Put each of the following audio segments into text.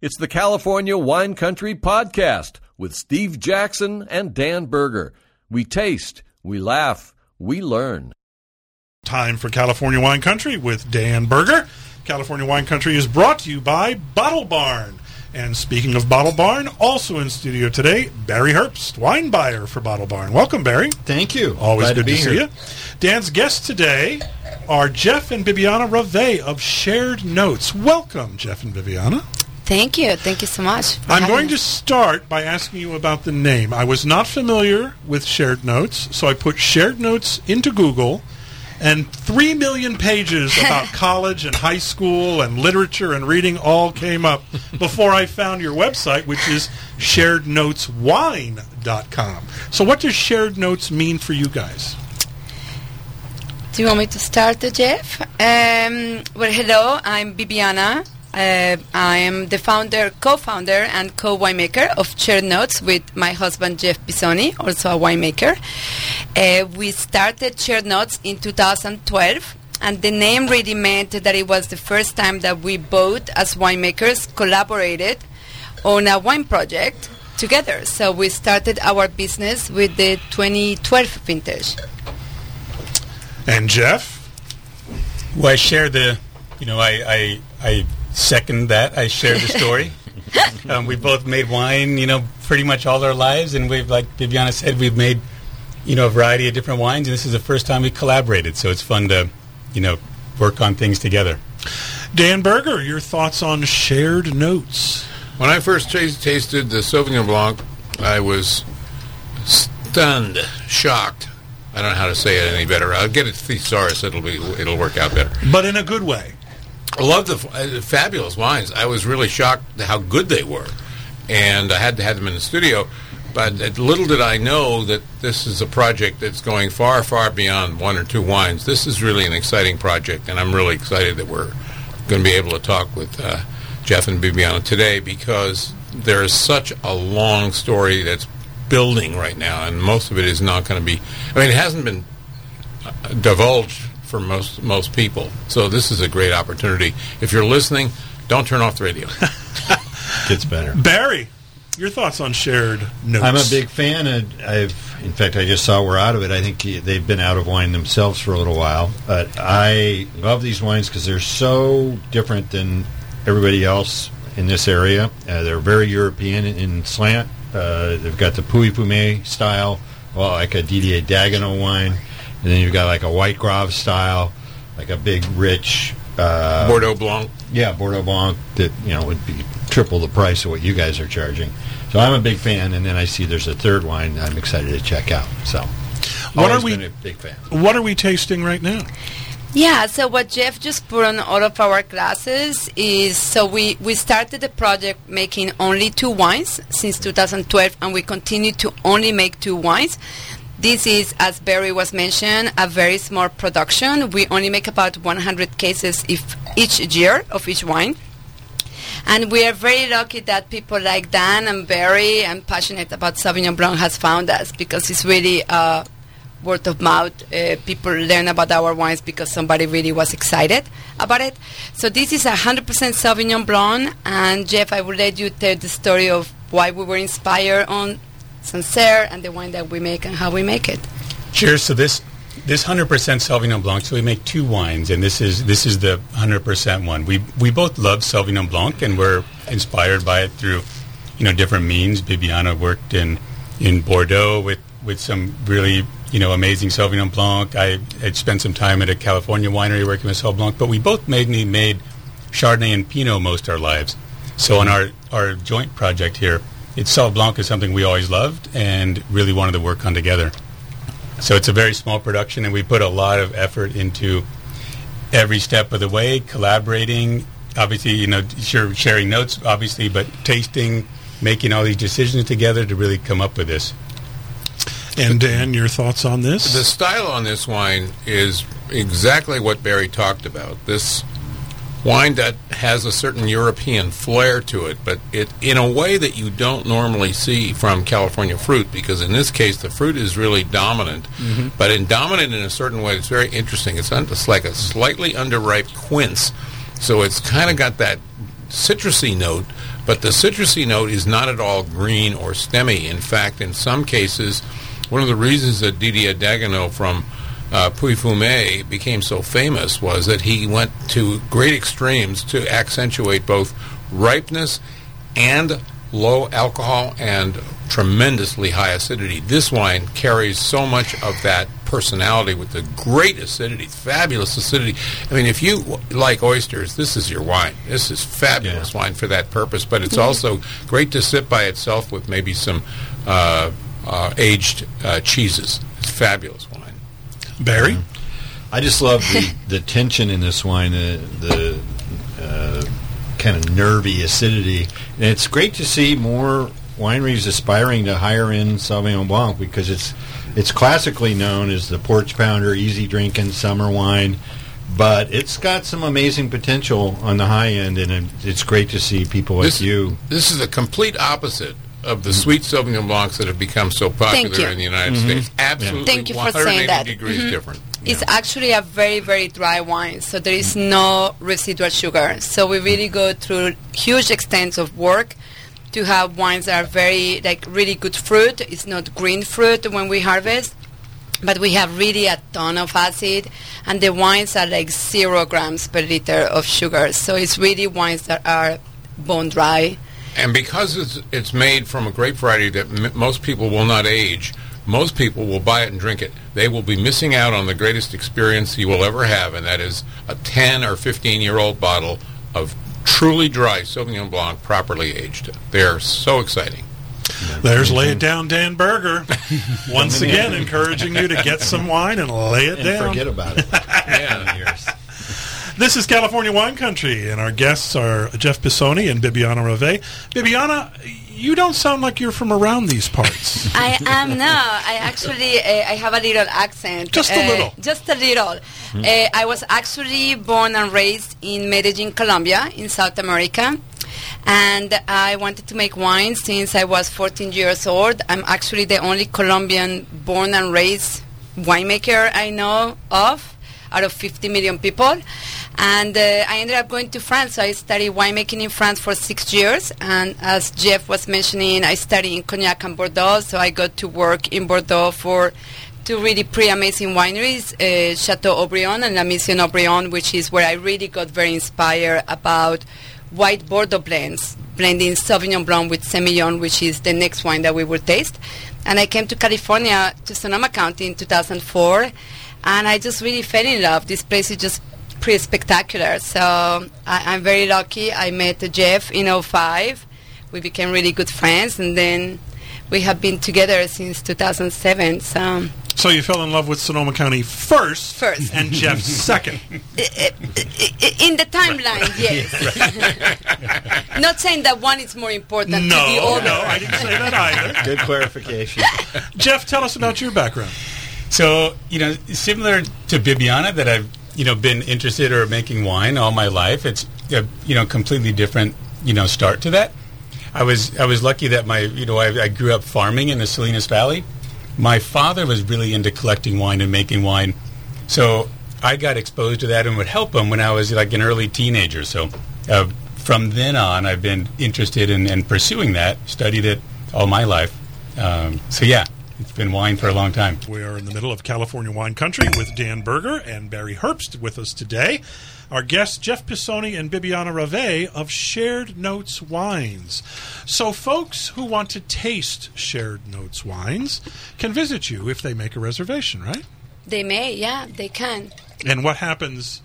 It's the California Wine Country Podcast with Steve Jaxon and Dan Berger. We taste, we laugh, we learn. Time for California Wine Country with Dan Berger. California Wine Country is brought to you by Bottle Barn. And speaking of Bottle Barn, also in studio today, Barry Herbst, wine buyer for Bottle Barn. Welcome, Barry. Thank you. Always Glad good to, to, see here. you. Dan's guests today are Jeff and Bibiana Rave of Shared Notes. Welcome, Jeff and Bibiana. Thank you. Thank you so much. I'm going to start by asking you about the name. I was not familiar with Shared Notes, so I put Shared Notes into Google, and three million pages about college and high school and literature and reading all came up before I found your website, which is sharednoteswine.com. So, what does Shared Notes mean for you guys? Do you want me to start, Jeff? Um, well, hello. I'm Bibiana. Uh, I am the founder, co-founder, and co-winemaker of Shared Notes with my husband Jeff Pisoni, also a winemaker. Uh, we started Shared Notes in 2012, and the name really meant that it was the first time that we both, as winemakers, collaborated on a wine project together. So we started our business with the 2012 vintage. And Jeff? Well, I share the, you know, I, I, I second that. I share the story. um, we both made wine, you know, pretty much all our lives, and we've, like Bibiana said, we've made, you know, a variety of different wines, and this is the first time we collaborated. So it's fun to, you know, work on things together. Dan Berger, your thoughts on Shared Notes? When I first tas- tasted the Sauvignon Blanc, I was stunned, shocked. I don't know how to say it any better. I'll get a thesaurus. It'll be it'll work out better. But in a good way. I love the uh, fabulous wines. I was really shocked how good they were, and I had to have them in the studio. But little did I know that this is a project that's going far, far beyond one or two wines. This is really an exciting project, and I'm really excited that we're going to be able to talk with uh, Jeff and Bibiana today because there is such a long story that's building right now, and most of it is not going to be. I mean, it hasn't been uh, divulged for most most people. So this is a great opportunity. If you're listening, don't turn off the radio. Gets better. Barry, your thoughts on Shared Notes? I'm a big fan. And I've, in fact, I just saw we're out of it. I think they've been out of wine themselves for a little while. But I love these wines because they're so different than everybody else in this area. Uh, they're very European in, in slant. Uh, they've got the Pouilly-Fumé style, well, like a Didier Dagueneau wine, and then you've got like a White Graves style, like a big, rich uh, Bordeaux Blanc. Yeah, Bordeaux Blanc that you know would be triple the price of what you guys are charging. So I'm a big fan, and then I see there's a third wine I'm excited to check out. So, What always are we- been a big fan? What are we tasting right now? Yeah, so what Jeff just put on all of our glasses is so we, we started the project making only two wines since 2012 and we continue to only make two wines. This is, as Barry was mentioned, a very small production. We only make about 100 cases if each year of each wine. And we are very lucky that people like Dan and Barry and passionate about Sauvignon Blanc has found us because it's really uh, word of mouth. Uh, people learn about our wines because somebody really was excited about it. So this is 100% Sauvignon Blanc. And Jeff, I will let you tell the story of why we were inspired on Sancerre and the wine that we make and how we make it. Cheers to this this 100% Sauvignon Blanc. So we make two wines, and this is this is the 100% one. We we both love Sauvignon Blanc, and we're inspired by it through you know different means. Bibiana worked in in Bordeaux with with some really you know amazing Sauvignon Blanc. I had spent some time at a California winery working with Sauvignon Blanc, but we both mainly made Chardonnay and Pinot most our lives. So on our our joint project here, it's Sauvignon Blanc is something we always loved and really wanted to work on together. So it's a very small production, and we put a lot of effort into every step of the way, collaborating. Obviously, you know, sure, sharing notes, obviously, but tasting, making all these decisions together to really come up with this. And Dan, your thoughts on this? The style on this wine is exactly what Barry talked about. This wine that has a certain European flair to it, but it in a way that you don't normally see from California fruit, because in this case the fruit is really dominant, mm-hmm. but in dominant in a certain way, it's very interesting. It's, un- it's like a slightly underripe quince, so it's kind of got that citrusy note, but the citrusy note is not at all green or stemmy. In fact, in some cases, one of the reasons that Didier Dagueneau from uh, Pouilly-Fumé became so famous was that he went to great extremes to accentuate both ripeness and low alcohol and tremendously high acidity. This wine carries so much of that personality with the great acidity, fabulous acidity. I mean, if you like oysters, this is your wine. This is fabulous wine for that purpose. But it's also great to sit by itself with maybe some uh, uh, aged uh, cheeses. It's fabulous wine. Barry? I just love the, the tension in this wine, the, the uh, kind of nervy acidity. And it's great to see more wineries aspiring to higher end Sauvignon Blanc because it's it's classically known as the porch pounder, easy drinking summer wine. But it's got some amazing potential on the high end, and it's great to see people like This- you. This is the complete opposite of the sweet Sauvignon Blancs that have become so popular in the United States. Absolutely Thank you for saying that. degrees Mhm. different. It's actually a very, very dry wine, so there is no residual sugar. So we really go through huge extents of work to have wines that are very, like, really good fruit. It's not green fruit when we harvest, but we have really a ton of acid, and the wines are like zero grams per liter of sugar. So it's really wines that are bone dry. And because it's, it's made from a grape variety that m- most people will not age, most people will buy it and drink it. They will be missing out on the greatest experience you will ever have, and that is a 10 or 15 year old bottle of truly dry Sauvignon Blanc properly aged. They are so exciting. There's mm-hmm. Lay It Down Dan Berger. Once again, encouraging you to get some wine and lay it And down. forget about it. Yeah. This is California Wine Country, and our guests are Jeff Pisoni and Bibiana Rave. Bibiana, you don't sound like you're from around these parts. I am no. I actually uh, I have a little accent. Just a Uh, little. Just a little. Uh, I was actually born and raised in Medellin, Colombia, in South America. And I wanted to make wine since I was 14 years old. I'm actually the only Colombian born and raised winemaker I know of out of 50 million people. And uh, I ended up going to France. So I studied winemaking in France for six years. And as Jeff was mentioning, I studied in Cognac and Bordeaux. So I got to work in Bordeaux for two really pretty amazing wineries, uh, Chateau Haut-Brion and La Mission Haut-Brion, which is where I really got very inspired about white Bordeaux blends, blending Sauvignon Blanc with Semillon, which is the next wine that we will taste. And I came to California, to Sonoma County in 2004, and I just really fell in love. This place is just pretty spectacular. So I, I'm very lucky. I met Jeff in 05. We became really good friends, and then we have been together since 2007. So so you fell in love with Sonoma County first, First. and Jeff second. In the timeline, yes. Not saying that one is more important to the No, other. no, I didn't say that either. Good clarification. Jeff, tell us about your background. So, you know, similar to Bibiana, that I've, you know, been interested or making wine all my life. It's a, you know, completely different, you know, start to that. I was I was lucky that my, you know, I, I grew up farming in the Salinas Valley. My father was really into collecting wine and making wine, so I got exposed to that and would help him when I was like an early teenager. So uh, from then on, I've been interested in, in pursuing that. Studied it all my life. Um, so yeah, it's been wine for a long time. We are in the middle of California Wine Country with Dan Berger and Barry Herbst with us today. Our guests, Jeff Pisoni and Bibiana Rave of Shared Notes Wines. So, folks who want to taste Shared Notes wines can visit you if they make a reservation, right? They may, yeah, they can. And what happens,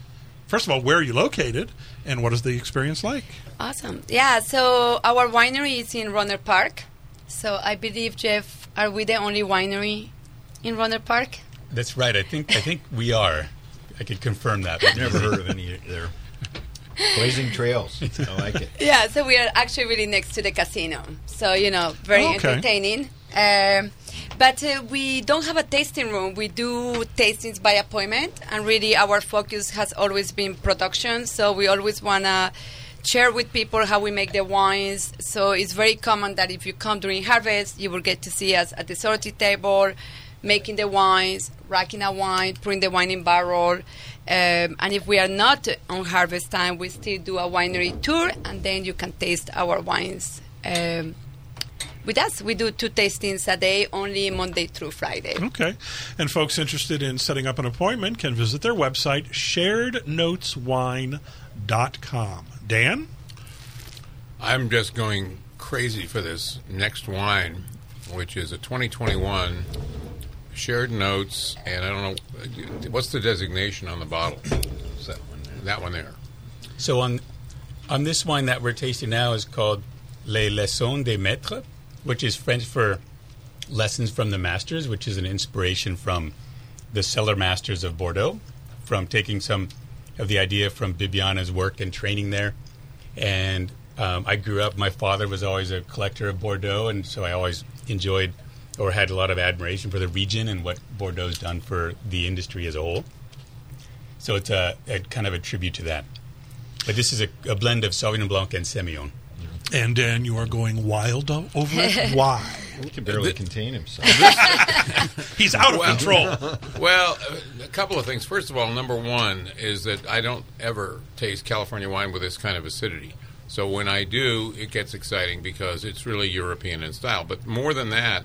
first of all, where are you located and what is the experience like? Awesome. Yeah, so our winery is in Rohnert Park. So I believe, Jeff, are we the only winery in Rohnert Park? That's right. I think I think we are. I could confirm that. I've never heard of any there. Blazing Trails. I like it. Yeah, so we are actually really next to the casino. So, you know, very Okay. entertaining. Um, but uh, we don't have a tasting room. We do tastings by appointment, and really our focus has always been production. So we always want to share with people how we make the wines. So it's very common that if you come during harvest, you will get to see us at the sorting table, making the wines, racking a wine, putting the wine in barrel. Um, and if we are not on harvest time, we still do a winery tour, and then you can taste our wines. Um, with us, we do two tastings a day, only Monday through Friday. Okay. And folks interested in setting up an appointment can visit their website, sharednoteswine.com. Dan? I'm just going crazy for this next wine, which is a 2021 shared notes, and I don't know what's the designation on the bottle. Is that one there? That one there. So on on this wine that we're tasting now is called Les Leçons des Maîtres, which is French for lessons from the masters, which is an inspiration from the cellar masters of Bordeaux, from taking some of the idea from Bibiana's work and training there. And um, I grew up. My father was always a collector of Bordeaux, and so I always enjoyed or had a lot of admiration for the region and what Bordeaux's done for the industry as a whole. So it's a, a kind of a tribute to that. But this is a, a blend of Sauvignon Blanc and Semillon. And Dan, you are going wild o- over it? Why? He can barely contain himself. He's out of Well- control. Well, uh, a couple of things. First of all, number one is that I don't ever taste California wine with this kind of acidity. So when I do, it gets exciting because it's really European in style. But more than that,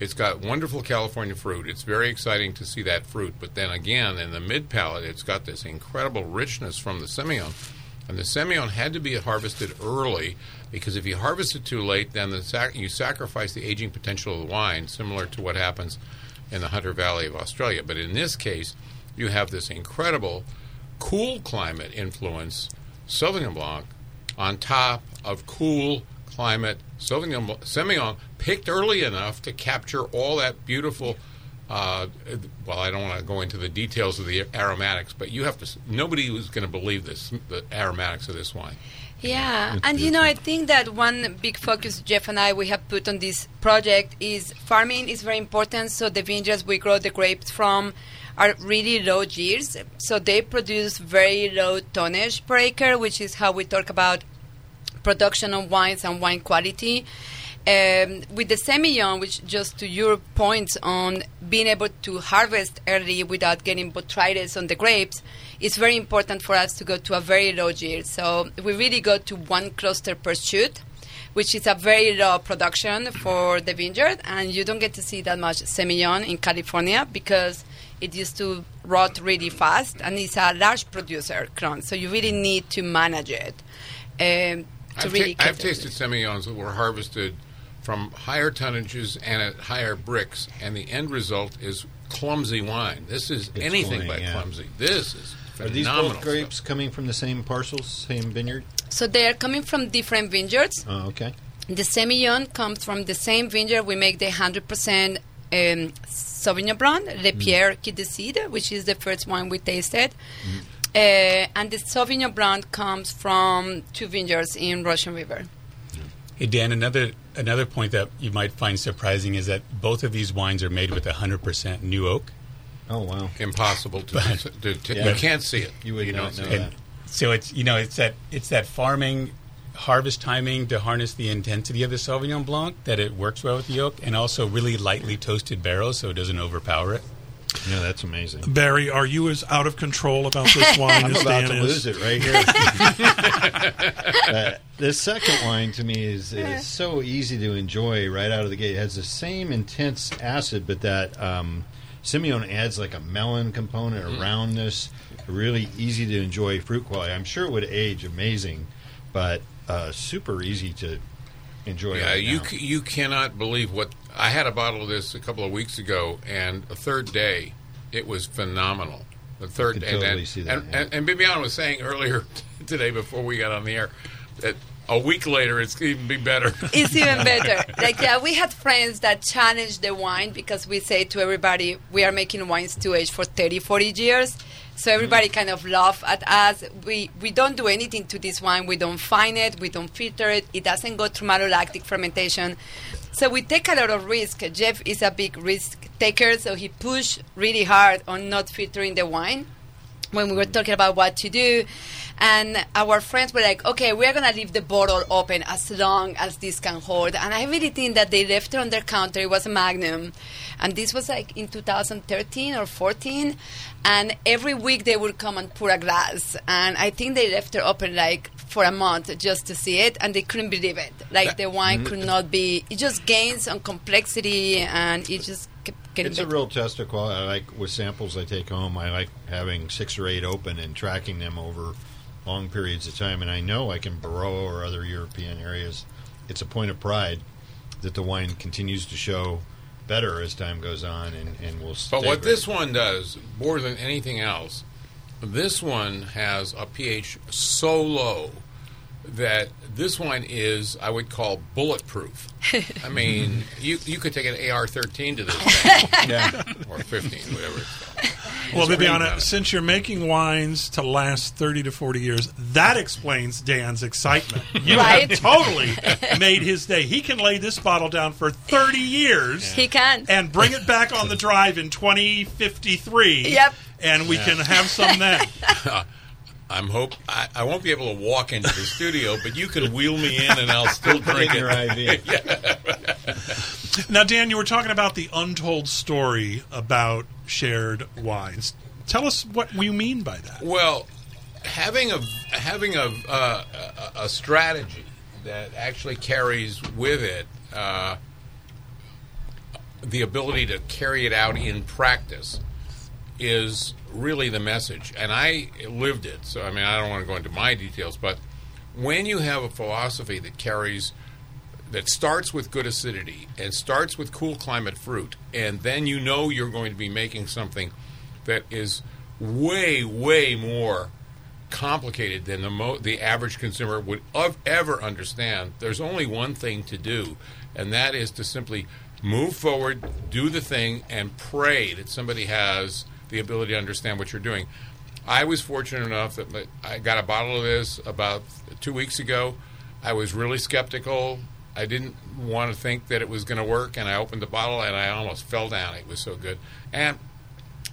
it's got wonderful California fruit. It's very exciting to see that fruit. But then again, in the mid palate, it's got this incredible richness from the Semillon. And the Semillon had to be harvested early because if you harvest it too late, then the sac- you sacrifice the aging potential of the wine, similar to what happens in the Hunter Valley of Australia. But in this case, you have this incredible cool climate influence, Sauvignon Blanc, on top of cool climate Sauvignon Semillon, picked early enough to capture all that beautiful. Uh, well, I don't want to go into the details of the aromatics, but you have to. Nobody was going to believe this, the aromatics of this wine. Yeah, and you know, I think that one big focus Jeff and I we have put on this project is farming is very important. So the vineyards we grow the grapes from are really low years, so they produce very low tonnage per acre, which is how we talk about production of wines and wine quality. Um, with the semillon, which just to your point on being able to harvest early without getting botrytis on the grapes, it's very important for us to go to a very low yield. So we really go to one cluster per shoot, which is a very low production for the vineyard, and you don't get to see that much semillon in California because it used to rot really fast, and it's a large producer, Crown. So you really need to manage it. Um, to I've, really ta- I've cater to it. tasted semillons that were harvested from higher tonnages and at higher Brix, and the end result is clumsy wine. This is It's anything cloying, but yeah. clumsy. This is Are these both stuff. grapes coming from the same parcels, same vineyard? So they are coming from different vineyards. Oh, okay. The Semillon comes from the same vineyard. We make the 100% um, Sauvignon Blanc, Le Pierre Qui Décide, which is the first one we tasted. Uh, and the Sauvignon Blanc comes from two vineyards in Russian River. Hey Dan, another another point that you might find surprising is that both of these wines are made with 100% new oak. Oh, wow. Impossible to, to, to- Yeah. You can't see it. You would don't not see know it. that. So it's you know it's that it's that farming harvest timing to harness the intensity of the Sauvignon Blanc that it works well with the oak, and also really lightly toasted barrels so it doesn't overpower it. Yeah, that's amazing. Barry, are you as out of control about this wine I'm as about Dan to is? lose it right here. uh, this second wine to me is, is so easy to enjoy right out of the gate. It has the same intense acid, but that um, Semillon adds like a melon component, a roundness, really easy to enjoy fruit quality. I'm sure it would age amazing, but uh, super easy to enjoy. Yeah, right you c- you cannot believe what I had a bottle of this a couple of weeks ago, and the third day, it was phenomenal. The third day, and, totally and, see that, and, yeah. and, and Bibiana was saying earlier today before we got on the air that a week later it's even be better. It's even better. Like, yeah, we had friends that challenged the wine because we say to everybody, we are making wines to age for 30, 40 years. So everybody mm-hmm. kind of laugh at us. We we don't do anything to this wine. We don't fine it. We don't filter it. It doesn't go through malolactic fermentation. So we take a lot of risk. Jeff is a big risk taker, so he pushed really hard on not filtering the wine. when we were talking about what to do. And our friends were like, okay, we're going to leave the bottle open as long as this can hold. And I really think that they left it on their counter. It was a Magnum. And this was like in 2013 or 14. And every week they would come and pour a glass. And I think they left it open like for a month just to see it. And they couldn't believe it. Like the wine mm-hmm. could not be, it just gains on complexity and it just kept getting It's a real test of quality. I like with samples I take home. I like having six or eight open and tracking them over long periods of time. And I know like in Barolo or other European areas, it's a point of pride that the wine continues to show better as time goes on and, and will. But stay what great. this one does, more than anything else, this one has a pH so low that this one is, I would call bulletproof. I mean, you you could take an AR-13 to this thing, yeah. or 15, whatever it's called. Well, It's Bibiana, great. since you're making wines to last 30 to 40 years, that explains Dan's excitement. You Right? have totally made his day. He can lay this bottle down for 30 years He can. and bring it back on the drive in 2053. Yep. And we can have some then. I'm hope I, I won't be able to walk into the studio, but you can wheel me in and I'll still drink your it. IV. Now, Dan, you were talking about the untold story about shared wines. Tell us what you mean by that. Well, having a having a uh, a, a strategy that actually carries with it uh, the ability to carry it out in practice is really the message. And I lived it, so I mean I don't want to go into my details, but when you have a philosophy that carries that starts with good acidity and starts with cool climate fruit, and then you know you're going to be making something that is way, way more complicated than the mo- the average consumer would of, ever understand. There's only one thing to do, and that is to simply move forward, do the thing, and pray that somebody has the ability to understand what you're doing. I was fortunate enough that I got a bottle of this about two weeks ago. I was really skeptical. I didn't want to think that it was going to work, and I opened the bottle and I almost fell down. It was so good, and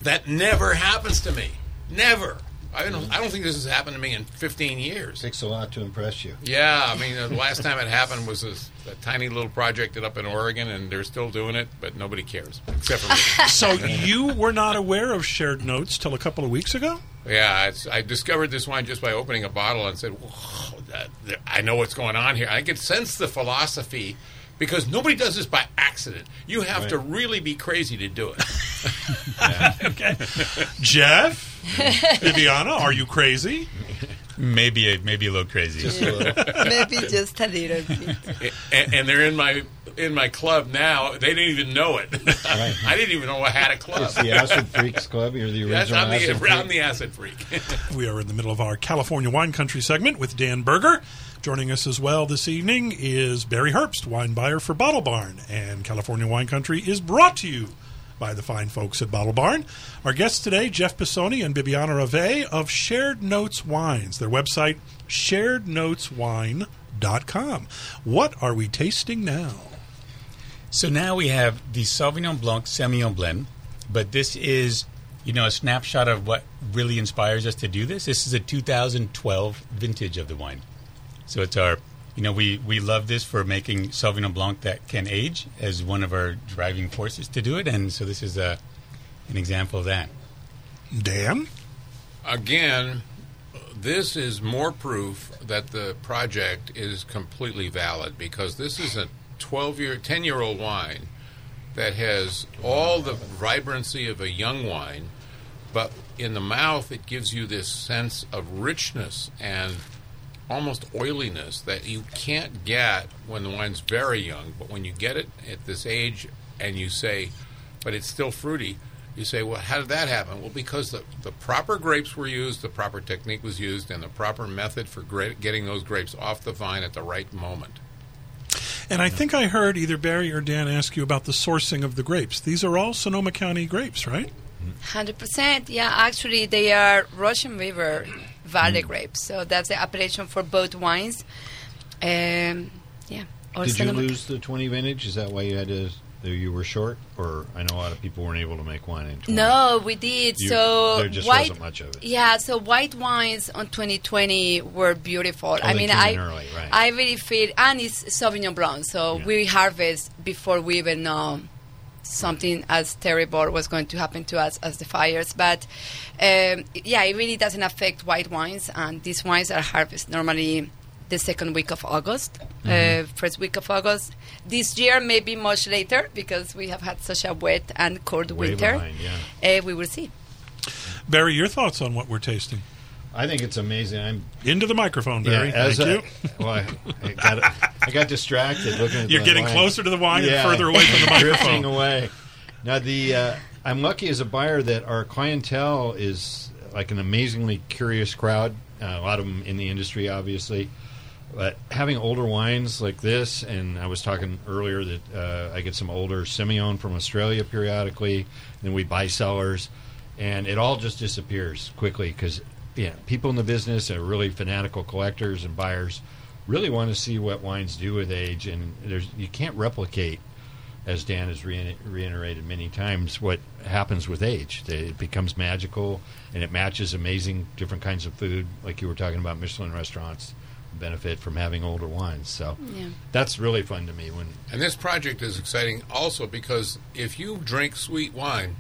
that never happens to me. Never. I don't. I don't think this has happened to me in 15 years. Takes a lot to impress you. Yeah, I mean, the last time it happened was this, a tiny little project up in Oregon, and they're still doing it, but nobody cares except for me. So you were not aware of shared notes till a couple of weeks ago? Yeah, it's, I discovered this wine just by opening a bottle and said, that, that- I know what's going on here. I could sense the philosophy because nobody does this by accident. You have to really be crazy to do it. Okay. Jeff, Bibiana, are you crazy? Maybe a, maybe a little crazy. Maybe just a little bit. and, and they're in my in my club now. They didn't even know it. Right. I didn't even know I had a club. It's the Acid Freaks Club. You're the Yes, original I'm Acid the, Freak. I'm the acid freak. We are in the middle of our California Wine Country segment with Dan Berger. Joining us as well this evening is Barry Herbst, wine buyer for Bottle Barn. And California Wine Country is brought to you by the fine folks at Bottle Barn. Our guests today, Jeff Pisoni and Bibiana Rave of Shared Notes Wines. Their website, sharednoteswine.com. What are we tasting now? So now we have the Sauvignon Blanc Semillon blend, but this is, you know, a snapshot of what really inspires us to do this. This is a 2012 vintage of the wine. So it's our, you know, we, we love this for making Sauvignon Blanc that can age as one of our driving forces to do it. And so this is a, an example of that. Dan? Again, this is more proof that the project is completely valid because this is a 12 year, 10 year old wine that has all the vibrancy of a young wine, but in the mouth it gives you this sense of richness and almost oiliness that you can't get when the wine's very young. But when you get it at this age and you say, but it's still fruity, you say, well, how did that happen? Well, because the, the proper grapes were used, the proper technique was used, and the proper method for gra- getting those grapes off the vine at the right moment. And I think I heard either Barry or Dan ask you about the sourcing of the grapes. These are all Sonoma County grapes, right? Hundred percent. Yeah, actually, they are Russian River Valley grapes. So that's the appellation for both wines. Um, yeah. or Did you lose the 20 vintage? Is that why you had to you were short, or I know a lot of people weren't able to make wine in 20. No, we did. You- so there just white, wasn't much of it. Yeah, so white wines on 2020 were beautiful. I Oh, they mean, I early, right. I really feel, and it's Sauvignon Blanc, so Yeah. we harvest before we even know something as terrible was going to happen to us as the fires. But um, yeah, it really doesn't affect white wines, and these wines are harvested normally the second week of August, Mm-hmm. uh, first week of August. This year may be much later because we have had such a wet and cold Way winter. behind, yeah. Uh, we will see. Barry, your thoughts on what we're tasting? I think it's amazing. I'm Into the microphone, Barry. as Thank a- you. well, I, I got, I got distracted looking at You're getting wine. closer to the wine Yeah. and further away from the drifting microphone. away. Now the uh, I'm lucky as a buyer that our clientele is like an amazingly curious crowd. Uh, a lot of them in the industry, obviously. But having older wines like this, and I was talking earlier that uh, I get some older Semillon from Australia periodically, and we buy cellars, and it all just disappears quickly because yeah, people in the business are really fanatical collectors and buyers really want to see what wines do with age, and there's you can't replicate as Dan has rein- reiterated many times, what happens with age. It becomes magical and it matches amazing different kinds of food, like you were talking about Michelin restaurants benefit from having older wines. So Yeah. that's really fun to me when And this project is exciting also because if you drink sweet wine,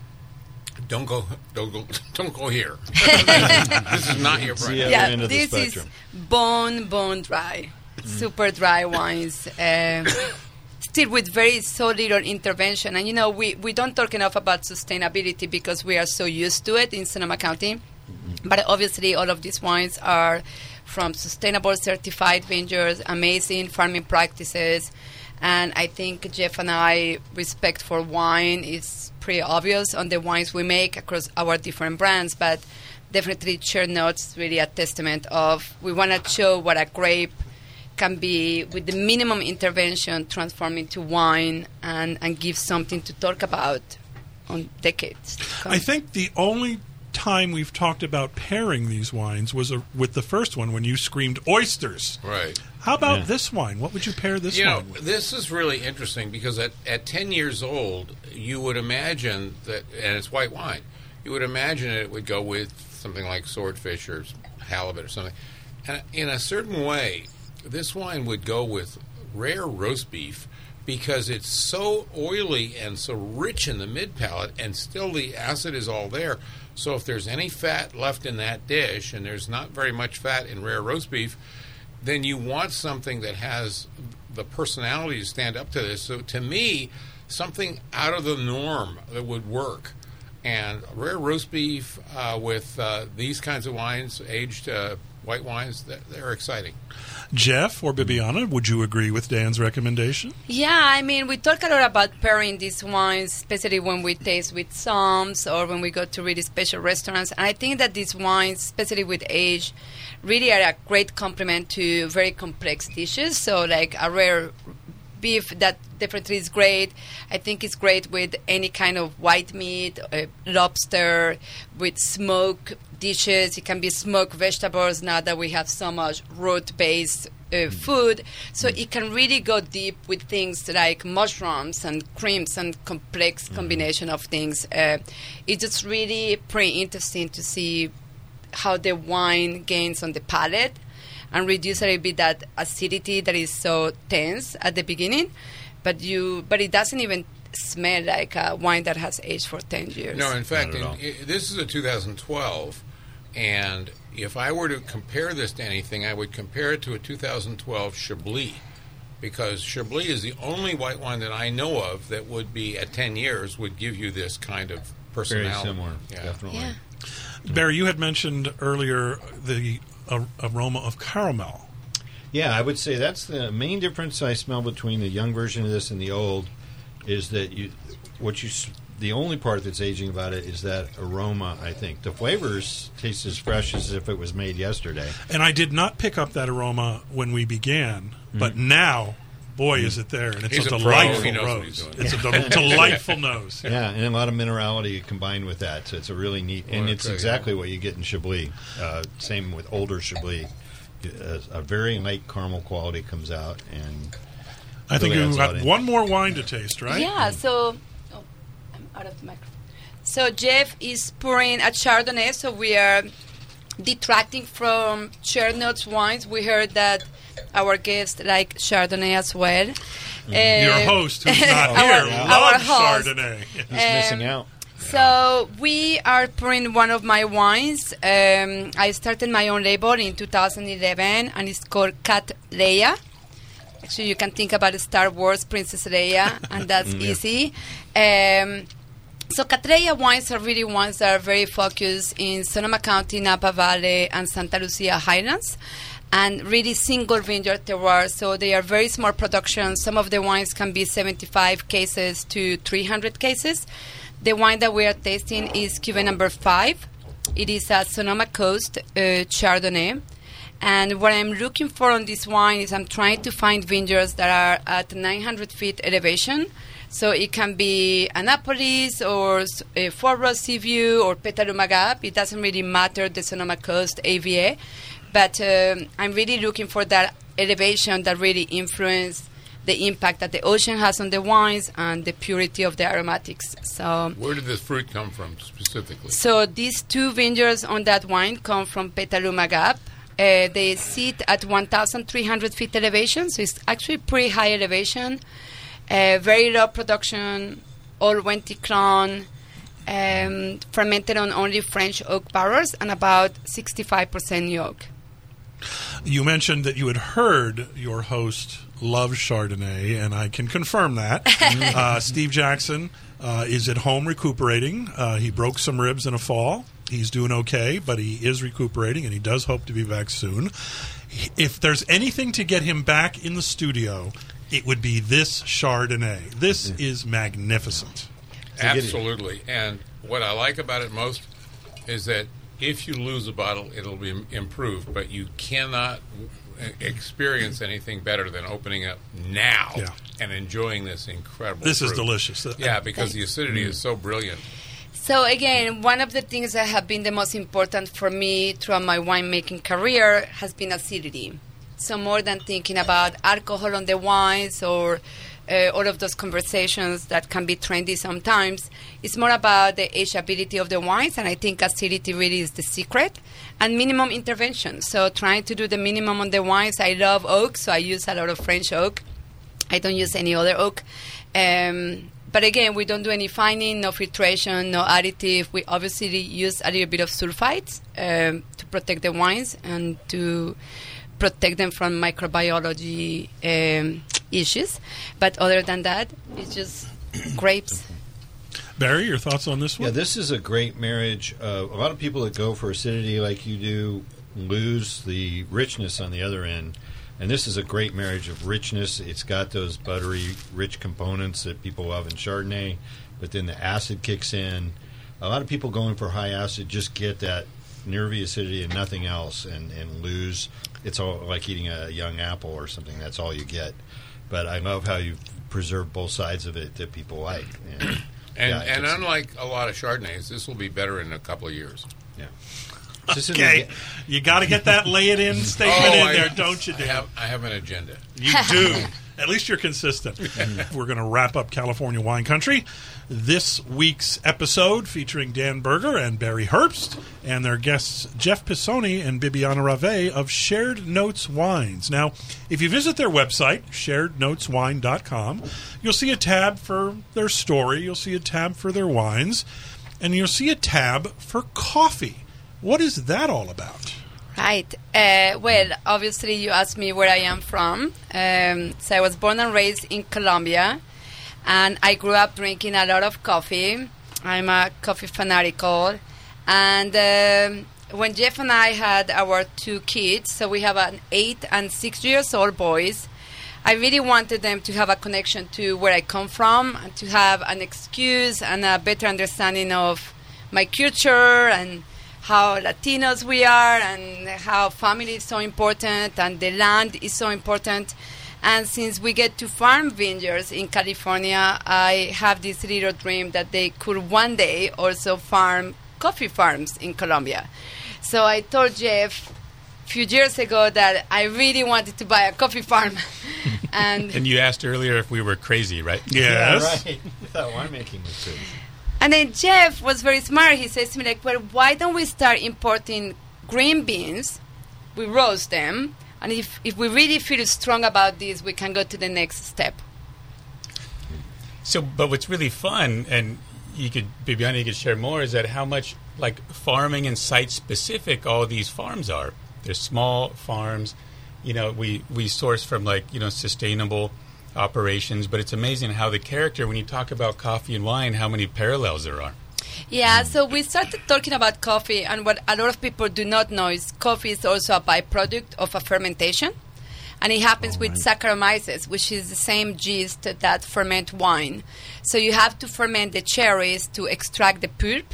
don't go, don't go, don't go here. this is not your the project. yeah, end of the this is bone bone dry, super dry wines. Um, still with very so little intervention, and you know we, we don't talk enough about sustainability because we are so used to it in Sonoma County. But obviously, all of these wines are from sustainable certified vineyards, amazing farming practices, and I think Jeff and I respect for wine is pretty obvious on the wines we make across our different brands, but definitely Shared Notes really a testament of we want to show what a grape can be with the minimum intervention transform into wine and, and give something to talk about on decades. I think the only time we've talked about pairing these wines was a, with the first one when you screamed oysters. Right. How about Yeah. this wine? What would you pair this You know, wine with? this is really interesting because at, at 10 years old, you would imagine that, and it's white wine, you would imagine it would go with something like swordfish or halibut or something. And in a certain way, this wine would go with rare roast beef because it's so oily and so rich in the mid palate, and still the acid is all there. So if there's any fat left in that dish, and there's not very much fat in rare roast beef, then you want something that has the personality to stand up to this. So to me, something out of the norm that would work. And rare roast beef uh, with uh, these kinds of wines, aged uh, white wines, they're, they're exciting. Jeff or Bibiana, would you agree with Dan's recommendation? Yeah, I mean, we talk a lot about pairing these wines, especially when we taste with somms or when we go to really special restaurants. And I think that these wines, especially with age, really are a great complement to very complex dishes. So, like a rare beef that definitely is great. I think it's great with any kind of white meat, uh, lobster, with smoked dishes. It can be smoked vegetables now that we have so much root based uh, food. So it can really go deep with things like mushrooms and creams and complex combination of things. Uh, it's just really pretty interesting to see how the wine gains on the palate and reduce a little bit that acidity that is so tense at the beginning. But you, but it doesn't even smell like a wine that has aged for ten years. No, in fact, in, all. i this is a 2012, and if I were to compare this to anything, I would compare it to a 2012 Chablis, because Chablis is the only white wine that I know of that would be at 10 years would give you this kind of personality. very personality. similar, Yeah. definitely. Yeah. Barry, you had mentioned earlier the uh, aroma of caramel. Yeah, I would say that's the main difference I smell between the young version of this and the old is that you what you the only part that's aging about it is that aroma, I think. The flavors taste as fresh as if it was made yesterday. And I did not pick up that aroma when we began, but now, boy, is it there. And it's He's a a pro. delightful He knows what nose. It's a delightful nose. Yeah, and a lot of minerality combined with that. So it's a really neat, and Well, it's okay, exactly what you get in Chablis. Uh, same with older Chablis. A, a very light caramel quality comes out, and I think Really you adds a lot got one more wine to taste, right? Yeah, so oh, I'm out of the microphone. So Jeff is pouring a Chardonnay, so we are detracting from Shared Notes wines. We heard that our guests like Chardonnay as well. Mm-hmm. Your Uh, host, who's not Our- here, our loves host. Chardonnay. He's missing Um, out. So we are pouring one of my wines. Um, I started my own label in 2011, and it's called Cat Leia. Actually, you can think about Star Wars Princess Leia, and that's easy. Um, so Cattleya wines are really wines that are very focused in Sonoma County, Napa Valley, and Santa Lucia Highlands, and really single vineyard terroir. So they are very small productions. Some of the wines can be 75 cases to 300 cases. The wine that we are tasting is Cuvée number five. It is a Sonoma Coast uh, Chardonnay. And what I'm looking for on this wine is I'm trying to find vineyards that are at 900 feet elevation. So it can be Annapolis or uh, Fort Ross Seaview or Petaluma Gap. It doesn't really matter the Sonoma Coast AVA, but um, I'm really looking for that elevation that really influence the impact that the ocean has on the wines and the purity of the aromatics. So Where did this fruit come from specifically? so these two vineyards on that wine come from Petaluma Gap. Uh, they sit at 1,300 feet elevation, so it's actually pretty high elevation. Uh, very low production, all Wente clone, um, fermented on only French oak barrels and about 65% yolk. You mentioned that you had heard your host love Chardonnay, and I can confirm that. uh, Steve Jaxon uh, is at home recuperating. Uh, he broke some ribs in a fall. He's doing okay, but he is recuperating, and he does hope to be back soon. If there's anything to get him back in the studio, it would be this Chardonnay. This is magnificent. Absolutely. And what I like about it most is that if you lose a bottle, it'll be improved, but you cannot experience anything better than opening up now Yeah. and enjoying this incredible. This is delicious. Uh, yeah, because the acidity is so brilliant. So again, one of the things that have been the most important for me throughout my winemaking career has been acidity. So more than thinking about alcohol on the wines or uh, all of those conversations that can be trendy sometimes, it's more about the ageability of the wines, and I think acidity really is the secret. And minimum intervention. So trying to do the minimum on the wines. I love oak, so I use a lot of French oak. I don't use any other oak. Um, but again, we don't do any fining, no filtration, no additive. We obviously use a little bit of sulfites um, to protect the wines and to protect them from microbiology um, issues. But other than that, it's just grapes. Barry, your thoughts on this one? Yeah, this is a great marriage. Uh, a lot of people that go for acidity like you do lose the richness on the other end. And this is a great marriage of richness. It's got those buttery, rich components that people love in Chardonnay, but then the acid kicks in. A lot of people going for high acid just get that nervy acidity and nothing else and, and lose. It's all like eating a young apple or something. That's all you get. But I love how you've preserved both sides of it that people like. And, And, yeah, and unlike a lot of Chardonnays, this will be better in a couple of years. Yeah. This is Okay, you got to get that lay it in statement oh, in Oh, I- there, don't you, I have, I have an agenda. You do. At least you're consistent. We're going to wrap up California Wine Country. This week's episode featuring Dan Berger and Barry Herbst and their guests Jeff Pisoni and Bibiana Rave of Shared Notes Wines. Now, if you visit their website, sharednoteswine.com, you'll see a tab for their story, you'll see a tab for their wines, and you'll see a tab for coffee. What is that all about? Right. Uh, well, obviously, you asked me where I am from. Um, so I was born and raised in Colombia, and I grew up drinking a lot of coffee. I'm a coffee fanatical, and um, when Jeff and I had our two kids, so we have an eight and six years old boys. I really wanted them to have a connection to where I come from and to have an excuse and a better understanding of my culture and how Latinos we are and how family is so important and the land is so important. And since we get to farm vineyards in California, I have this little dream that they could one day also farm coffee farms in Colombia. So I told Jeff a few years ago that I really wanted to buy a coffee farm. and And you asked earlier if we were crazy, right? Yes. right. I thought winemaking was crazy. And then Jeff was very smart. He says to me, like, well, why don't we start importing green beans? We roast them. And if, if we really feel strong about this, we can go to the next step. So, but what's really fun, and you could, Bibiana, you could share more, is that how much like farming and site specific all these farms are. They're small farms. You know, we we source from like you know sustainable operations, but it's amazing how the character when you talk about coffee and wine, how many parallels there are. Yeah, so we started talking about coffee, and what a lot of people do not know is coffee is also a byproduct of a fermentation. And it happens with Saccharomyces, which is the same yeast that ferment wine. So you have to ferment the cherries to extract the pulp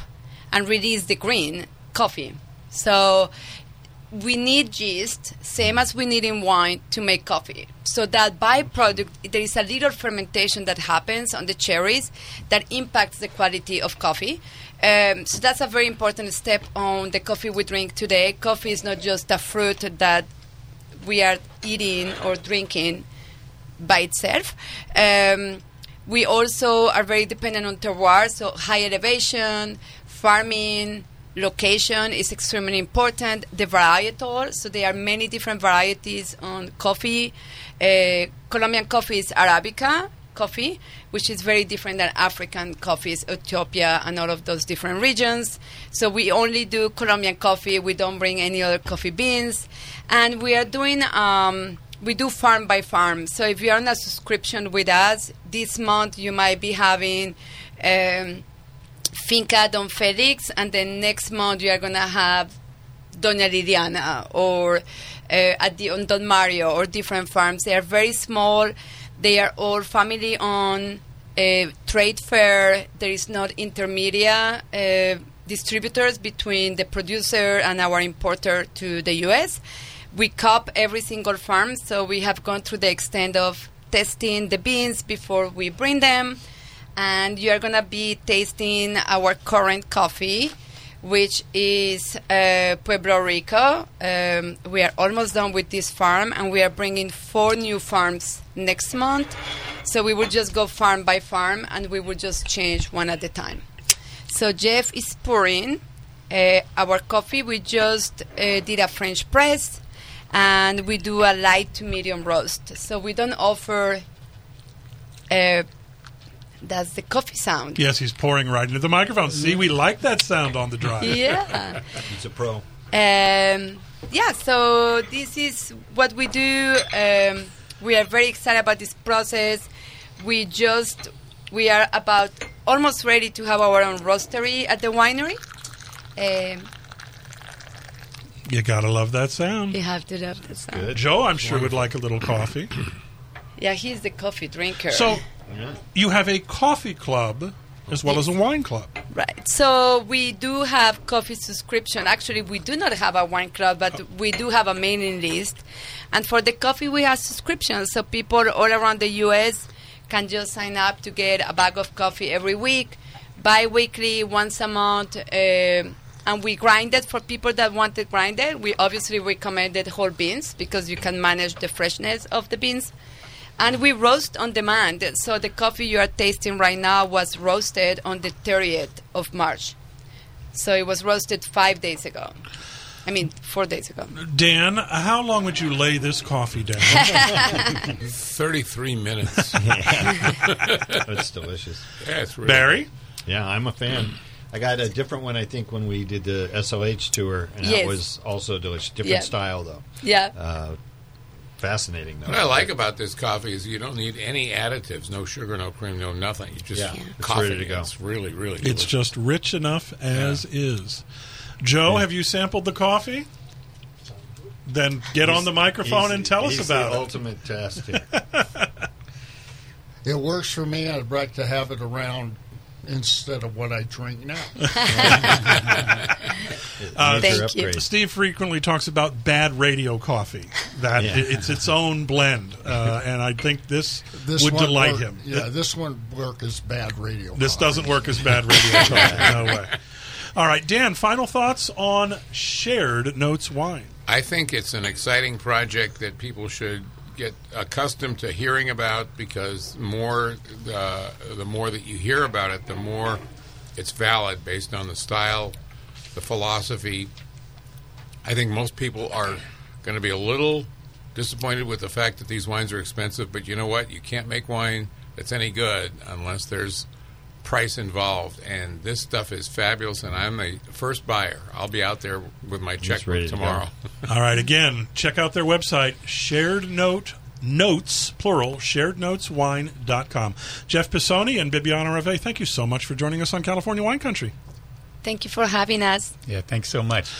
and release the green coffee. So we need yeast, same as we need in wine, to make coffee. So that byproduct, there is a little fermentation that happens on the cherries that impacts the quality of coffee. Um, so that's a very important step on the coffee we drink today. Coffee is not just a fruit that we are eating or drinking by itself. Um, we also are very dependent on terroir, so high elevation, farming, location is extremely important. The varietal, so there are many different varieties on coffee. Uh, Colombian coffee is Arabica coffee, which is very different than African coffees, Ethiopia, and all of those different regions. So we only do Colombian coffee. We don't bring any other coffee beans, and we are doing. Um, we do farm by farm. So if you're on a subscription with us, this month you might be having um, Finca Don Felix, and then next month you are going to have Doña Liliana or uh, at the, on Don Mario or different farms. They are very small. They are all family owned. Uh, trade fair. There is not intermediate uh, distributors between the producer and our importer to the U.S. We cup every single farm, so we have gone through the extent of testing the beans before we bring them and you are to be tasting our current coffee, which is uh, Pueblo Rico. Um, we are almost done with this farm, and we are bringing four new farms next month. So we will just go farm by farm, and we will just change one at a time. So Jeff is pouring uh, our coffee. We just uh, did a French press, and we do a light to medium roast. So we don't offer. Uh, that's the coffee sound. Yes, he's pouring right into the microphone. See, we like that sound on the drive. Yeah. He's a pro. Um, yeah, so this is what we do. Um, we are very excited about this process. We just, we are about almost ready to have our own roastery at the winery. Um, You gotta love that sound. you have to love the sound. Good. Joe, I'm sure would like a little coffee. Yeah, he's the coffee drinker. So, you have a coffee club as well as a wine club. Right. So we do have coffee subscription. Actually, we do not have a wine club, but we do have a mailing list. And for the coffee, we have subscriptions. So people all around the U.S. can just sign up to get a bag of coffee every week, bi-weekly, once a month. Uh, and we grind it for people that want it grinded. We obviously recommended whole beans because you can manage the freshness of the beans. And we roast on demand. So the coffee you are tasting right now was roasted on the 30th of March. So it was roasted five days ago. I mean, four days ago. Dan, how long would you lay this coffee down? 33 minutes. That's delicious. yeah, it's really Barry? Yeah, I'm a fan. I got a different one, I think, when we did the SOH tour, and that was also delicious. Different Yeah. style, though. Yeah. Uh, fascinating, though. What I like about this coffee is you don't need any additives, no sugar, no cream, no nothing. You just Yeah. It's coffee. ready to go. It's really, really. It's just rich enough as is. Joe, have you sampled the coffee? Then get on the microphone and tell us about the it. ultimate test here. It works for me. I'd like to have it around instead of what I drink now. Uh, Thank you. Steve frequently talks about bad radio coffee. That Yeah. it's its own blend, uh, and I think this, This would delight work- him. Yeah, this one work as bad radio. This coffee. doesn't work as bad radio coffee. No way. All right, Dan. Final thoughts on shared notes wine. I think it's an exciting project that people should get accustomed to hearing about because more uh, the more that you hear about it, the more it's valid based on the style, the philosophy. I think most people are going to be a little disappointed with the fact that these wines are expensive, but you know what? You can't make wine that's any good unless there's price involved. And this stuff is fabulous, and I'm the first buyer. I'll be out there with my ready checkbook to tomorrow. All right, again, check out their website, shared note notes, plural, sharednoteswine.com. Jeff Pisoni and Bibiana Rave, thank you so much for joining us on California Wine Country. Thank you for having us. Yeah, thanks so much.